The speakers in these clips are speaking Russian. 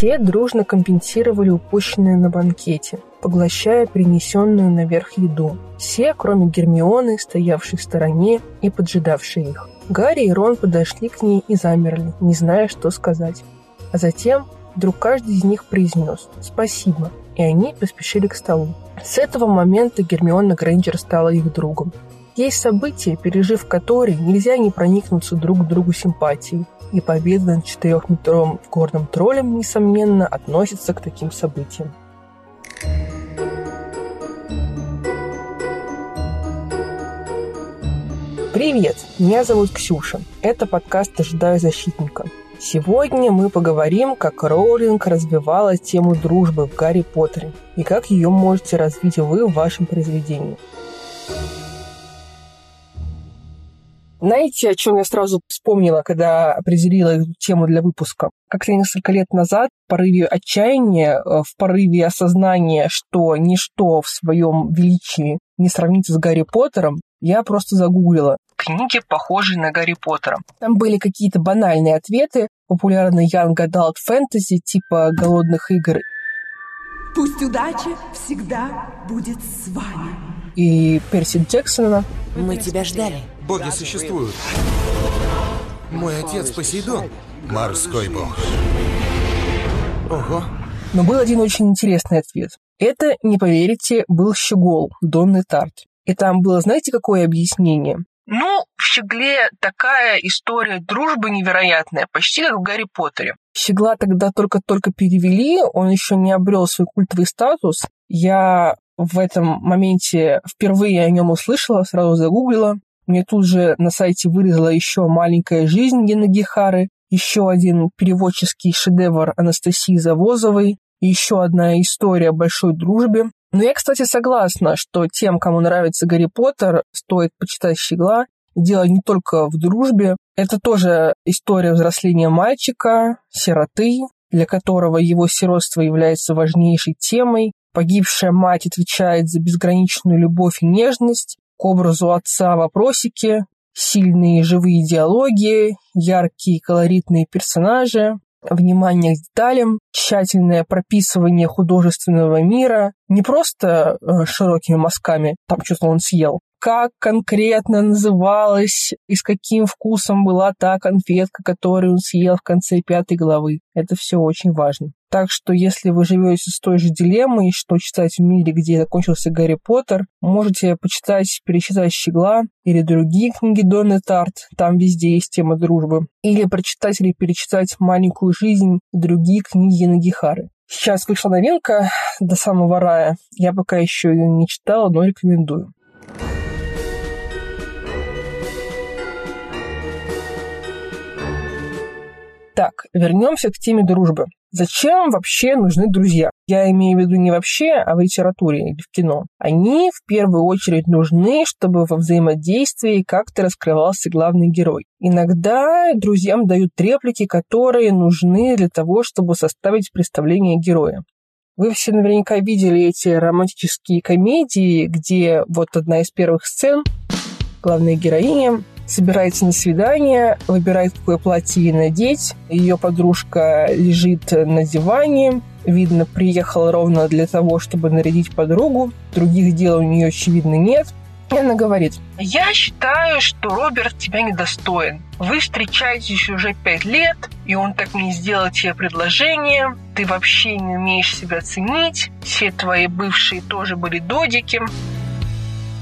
Все дружно компенсировали упущенное на банкете, поглощая принесенную наверх еду. Все, кроме Гермионы, стоявшей в стороне и поджидавшей их. Гарри и Рон подошли к ней и замерли, не зная, что сказать. А затем вдруг каждый из них произнес «Спасибо», и они поспешили к столу. С этого момента Гермиона Грейнджер стала их другом. Есть события, пережив которые нельзя не проникнуться друг к другу симпатией, и победа над четырехметровым горным троллем, несомненно, относится к таким событиям. Привет, меня зовут Ксюша. Это подкаст «Ожидаю защитника». Сегодня мы поговорим, как Роулинг развивала тему дружбы в Гарри Поттере и как ее можете развить вы в вашем произведении. Знаете, о чем я сразу вспомнила, когда определила тему для выпуска? Как-то несколько лет назад в порыве отчаяния, э, в порыве осознания, что ничто в своем величии не сравнится с Гарри Поттером, я просто загуглила книги, похожие на Гарри Поттера. Там были какие-то банальные ответы, популярные Young Adult Fantasy, типа «Голодных игр». Пусть удача всегда будет с вами. И Перси Джексона. Мы тебя ждали. Боги существуют. Мой отец Посейдон. Морской бог. Ого. Но был один очень интересный ответ. Это, не поверите, был Щегол, Донны Тарт. И там было, знаете, какое объяснение? Ну, в Щегле такая история дружбы невероятная, почти как в Гарри Поттере. Щегла тогда только-только перевели, он еще не обрел свой культовый статус. Я в этом моменте впервые о нем услышала, сразу загуглила. Мне тут же на сайте вырезала еще «Маленькая жизнь» Гена Гихары, еще один переводческий шедевр Анастасии Завозовой, еще одна история о большой дружбе. Но я, кстати, согласна, что тем, кому нравится Гарри Поттер, стоит почитать «Щегла». Дело не только в дружбе. Это тоже история взросления мальчика, сироты, для которого его сиротство является важнейшей темой. Погибшая мать отвечает за безграничную любовь и нежность, к образу отца вопросики, сильные живые диалоги, яркие колоритные персонажи, внимание к деталям, тщательное прописывание художественного мира, не просто э, широкими мазками, там что-то он съел, как конкретно называлась и с каким вкусом была та конфетка, которую он съел в конце пятой главы. Это все очень важно. Так что, если вы живете с той же дилеммой, что читать в мире, где закончился Гарри Поттер, можете почитать «Перечитать Щегла» или другие книги Донны Тарт, там везде есть тема дружбы. Или прочитать или перечитать «Маленькую жизнь» и другие книги Нагихары. Сейчас вышла новинка «До самого рая». Я пока еще ее не читала, но рекомендую. Так, вернемся к теме дружбы. Зачем вообще нужны друзья? Я имею в виду не вообще, а в литературе или в кино. Они в первую очередь нужны, чтобы во взаимодействии как-то раскрывался главный герой. Иногда друзьям дают реплики, которые нужны для того, чтобы составить представление героя. Вы все наверняка видели эти романтические комедии, где вот одна из первых сцен, главная героиня собирается на свидание, выбирает, какое платье ей надеть. Ее подружка лежит на диване, видно, приехала ровно для того, чтобы нарядить подругу. Других дел у нее, очевидно, нет. И она говорит, я считаю, что Роберт тебя недостоин. Вы встречаетесь уже пять лет, и он так не сделал тебе предложение. Ты вообще не умеешь себя ценить. Все твои бывшие тоже были додики.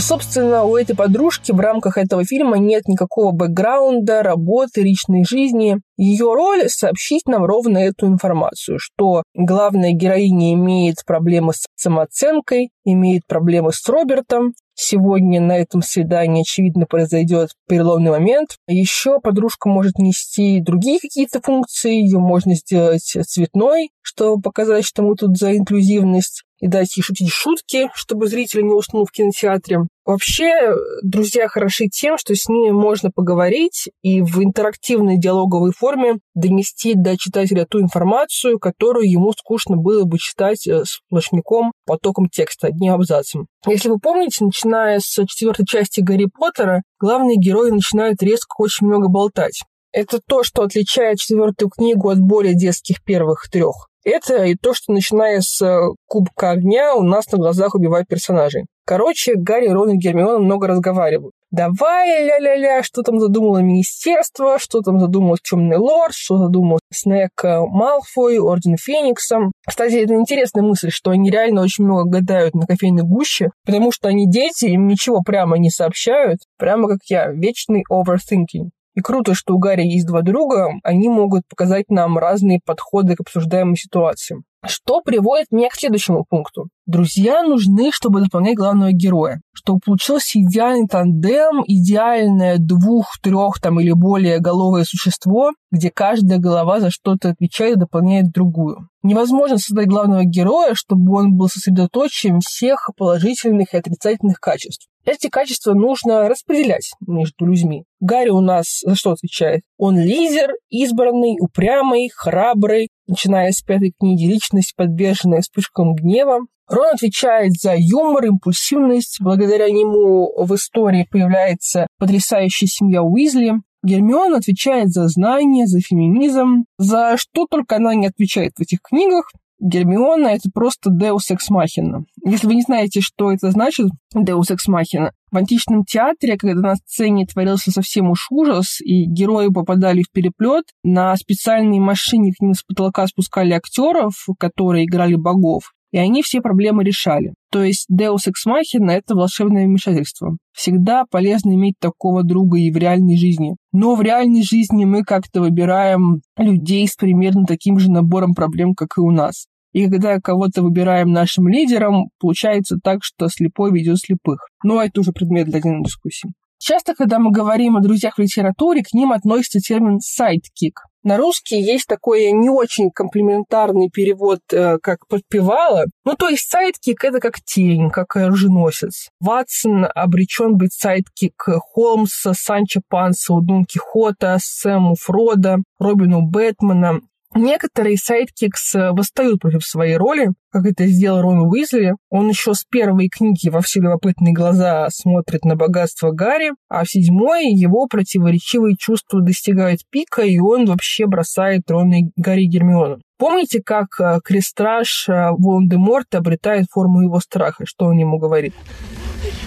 Собственно, у этой подружки в рамках этого фильма нет никакого бэкграунда, работы, личной жизни. Ее роль — сообщить нам ровно эту информацию, что главная героиня имеет проблемы с самооценкой, имеет проблемы с Робертом, Сегодня на этом свидании, очевидно, произойдет переломный момент. Еще подружка может нести другие какие-то функции, ее можно сделать цветной, чтобы показать, что мы тут за инклюзивность и дать ей шутить шутки, чтобы зритель не уснул в кинотеатре. Вообще, друзья хороши тем, что с ними можно поговорить и в интерактивной диалоговой форме донести до читателя ту информацию, которую ему скучно было бы читать э, сплошняком потоком текста, одним абзацем. Если вы помните, начиная с четвертой части Гарри Поттера, главные герои начинают резко очень много болтать. Это то, что отличает четвертую книгу от более детских первых трех. Это и то, что начиная с э, Кубка Огня у нас на глазах убивают персонажей. Короче, Гарри, Рон и Гермиона много разговаривают. Давай, ля-ля-ля, что там задумало министерство, что там задумал Темный Лорд, что задумал Снэк Малфой, Орден Феникса. Кстати, это интересная мысль, что они реально очень много гадают на кофейной гуще, потому что они дети, им ничего прямо не сообщают, прямо как я, вечный overthinking. И круто, что у Гарри есть два друга, они могут показать нам разные подходы к обсуждаемым ситуациям. Что приводит меня к следующему пункту. Друзья нужны, чтобы дополнять главного героя. Чтобы получился идеальный тандем, идеальное двух, трех там или более головое существо, где каждая голова за что-то отвечает и дополняет другую. Невозможно создать главного героя, чтобы он был сосредоточием всех положительных и отрицательных качеств. Эти качества нужно распределять между людьми. Гарри у нас за что отвечает? Он лидер, избранный, упрямый, храбрый, начиная с пятой книги, личность, подверженная вспышкам гнева. Рон отвечает за юмор, импульсивность. Благодаря нему в истории появляется потрясающая семья Уизли. Гермиона отвечает за знания, за феминизм, за что только она не отвечает в этих книгах. Гермиона — это просто Deus Ex Machina. Если вы не знаете, что это значит, Deus Ex Machina, в античном театре, когда на сцене творился совсем уж ужас, и герои попадали в переплет, на специальной машине к ним с потолка спускали актеров, которые играли богов, и они все проблемы решали. То есть Deus Ex Machina — это волшебное вмешательство. Всегда полезно иметь такого друга и в реальной жизни. Но в реальной жизни мы как-то выбираем людей с примерно таким же набором проблем, как и у нас. И когда кого-то выбираем нашим лидером, получается так, что слепой ведет слепых. Но это уже предмет для отдельной дискуссии. Часто, когда мы говорим о друзьях в литературе, к ним относится термин «sidekick». На русский есть такой не очень комплиментарный перевод, э, как «подпевала». Ну, то есть sidekick — это как тень, как оруженосец. Ватсон обречен быть sidekick Холмса, Санчо Панса, у Дон Кихота, Сэму Фрода, Робину Бэтмена. Некоторые sidekicks э, восстают против своей роли, как это сделал Рон Уизли. Он еще с первой книги во все любопытные глаза смотрит на богатство Гарри, а в седьмой его противоречивые чувства достигают пика, и он вообще бросает Рона и Гарри Гермиону. Помните, как э, крестраж э, Волан-де-Морта обретает форму его страха? Что он ему говорит?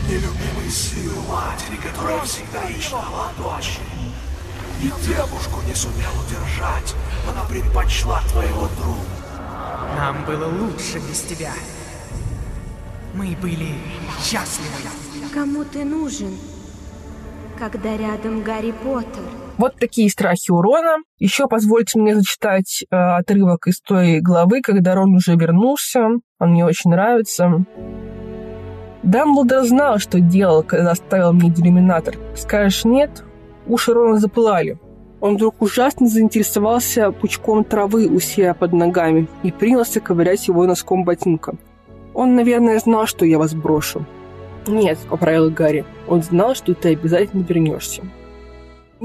Нелюбимый сын матери, которая всегда дочери. И девушку не сумел удержать. Она предпочла твоего друга. Нам было лучше без тебя. Мы были счастливы. Кому ты нужен, когда рядом Гарри Поттер? Вот такие страхи у Рона. Еще позвольте мне зачитать э, отрывок из той главы, когда Рон уже вернулся. Он мне очень нравится. Дамблдор знал, что делал, когда оставил мне делюминатор. Скажешь нет? Уши Рона запылали. Он вдруг ужасно заинтересовался пучком травы у себя под ногами и принялся ковырять его носком ботинка. Он, наверное, знал, что я вас брошу. «Нет», — поправил Гарри, — «он знал, что ты обязательно вернешься».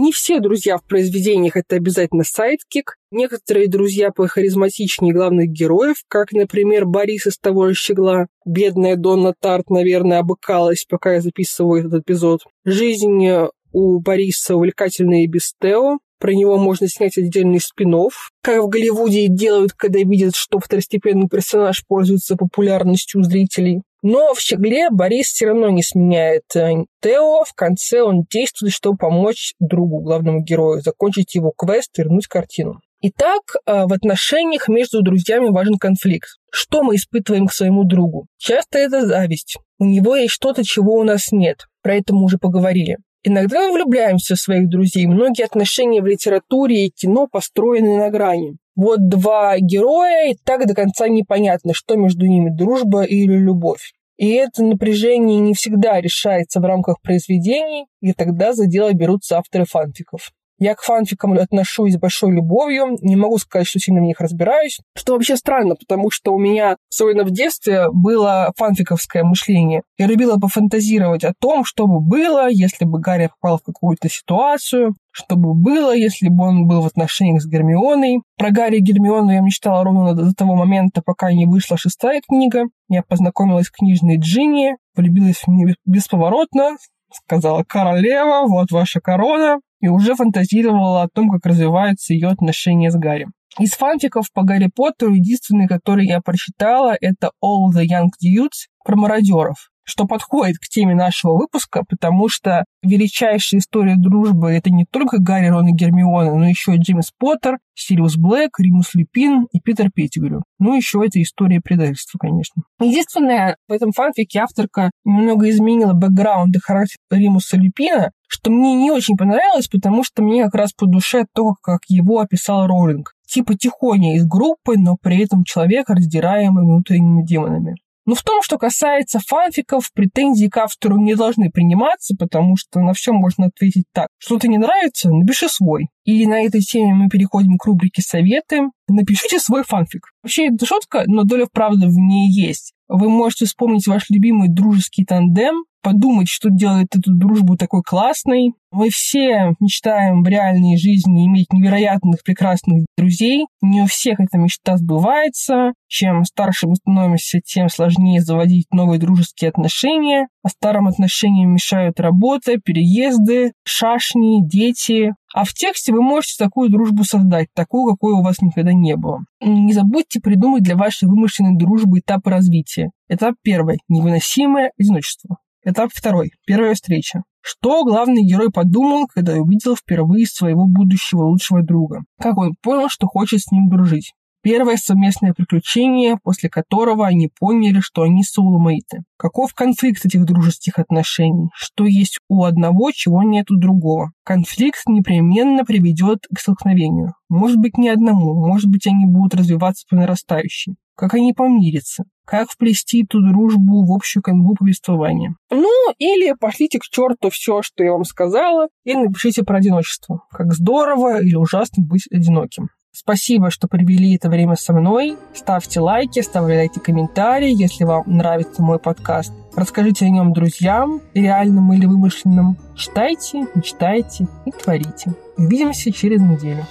Не все друзья в произведениях это обязательно sidekick. Некоторые друзья похаризматичнее главных героев, как, например, Борис из того же Щегла. Бедная Донна Тарт, наверное, обикалась, пока я записываю этот эпизод. Жизнь у Бориса увлекательная и без Тео. Про него можно снять отдельный спин как в Голливуде делают, когда видят, что второстепенный персонаж пользуется популярностью у зрителей. Но в «Щегле» Борис все равно не сменяет э, Тео. В конце он действует, чтобы помочь другу, главному герою, закончить его квест и вернуть картину. Итак, э, в отношениях между друзьями важен конфликт. Что мы испытываем к своему другу? Часто это зависть. У него есть что-то, чего у нас нет. Про это мы уже поговорили. Иногда мы влюбляемся в своих друзей. Многие отношения в литературе и кино построены на грани. Вот два героя, и так до конца непонятно, что между ними дружба или любовь. И это напряжение не всегда решается в рамках произведений, и тогда за дело берутся авторы фанфиков. Я к фанфикам отношусь с большой любовью, не могу сказать, что сильно в них разбираюсь, что вообще странно, потому что у меня, особенно в детстве, было фанфиковское мышление. Я любила пофантазировать о том, что бы было, если бы Гарри попал в какую-то ситуацию, что бы было, если бы он был в отношениях с Гермионой. Про Гарри и Гермиону я мечтала ровно до того момента, пока не вышла шестая книга. Я познакомилась с книжной Джинни, влюбилась в нее бесповоротно, сказала «Королева, вот ваша корона», и уже фантазировала о том, как развиваются ее отношения с Гарри. Из фанфиков по Гарри Поттеру единственный, который я прочитала, это All the Young Dudes про мародеров что подходит к теме нашего выпуска, потому что величайшая история дружбы — это не только Гарри, Рон и Гермиона, но еще и Джеймс Поттер, Сириус Блэк, Римус Люпин и Питер Петтигрю. Ну, еще это история предательства, конечно. Единственное, в этом фанфике авторка немного изменила бэкграунд и характер Римуса Люпина, что мне не очень понравилось, потому что мне как раз по душе то, как его описал Роулинг. Типа тихоня из группы, но при этом человек, раздираемый внутренними демонами. Но в том, что касается фанфиков, претензии к автору не должны приниматься, потому что на все можно ответить так. Что-то не нравится? Напиши свой. И на этой теме мы переходим к рубрике «Советы». Напишите свой фанфик. Вообще, это шутка, но доля правды в ней есть. Вы можете вспомнить ваш любимый дружеский тандем, подумать, что делает эту дружбу такой классной. Мы все мечтаем в реальной жизни иметь невероятных, прекрасных друзей. Не у всех эта мечта сбывается. Чем старше мы становимся, тем сложнее заводить новые дружеские отношения. А старым отношениям мешают работа, переезды, шашни, дети. А в тексте вы можете такую дружбу создать, такую, какой у вас никогда не было. Не забудьте придумать для вашей вымышленной дружбы этапы развития. Этап первый – невыносимое одиночество. Этап второй. Первая встреча. Что главный герой подумал, когда увидел впервые своего будущего лучшего друга? Как он понял, что хочет с ним дружить? Первое совместное приключение, после которого они поняли, что они соулмейты. Каков конфликт этих дружеских отношений? Что есть у одного, чего нет у другого? Конфликт непременно приведет к столкновению. Может быть, не одному, может быть, они будут развиваться по нарастающей. Как они помирятся? Как вплести эту дружбу в общую канву повествования? Ну, или пошлите к черту все, что я вам сказала, и напишите про одиночество. Как здорово или ужасно быть одиноким. Спасибо, что провели это время со мной. Ставьте лайки, оставляйте комментарии, если вам нравится мой подкаст. Расскажите о нем друзьям, реальным или вымышленным. Читайте, мечтайте и творите. Увидимся через неделю.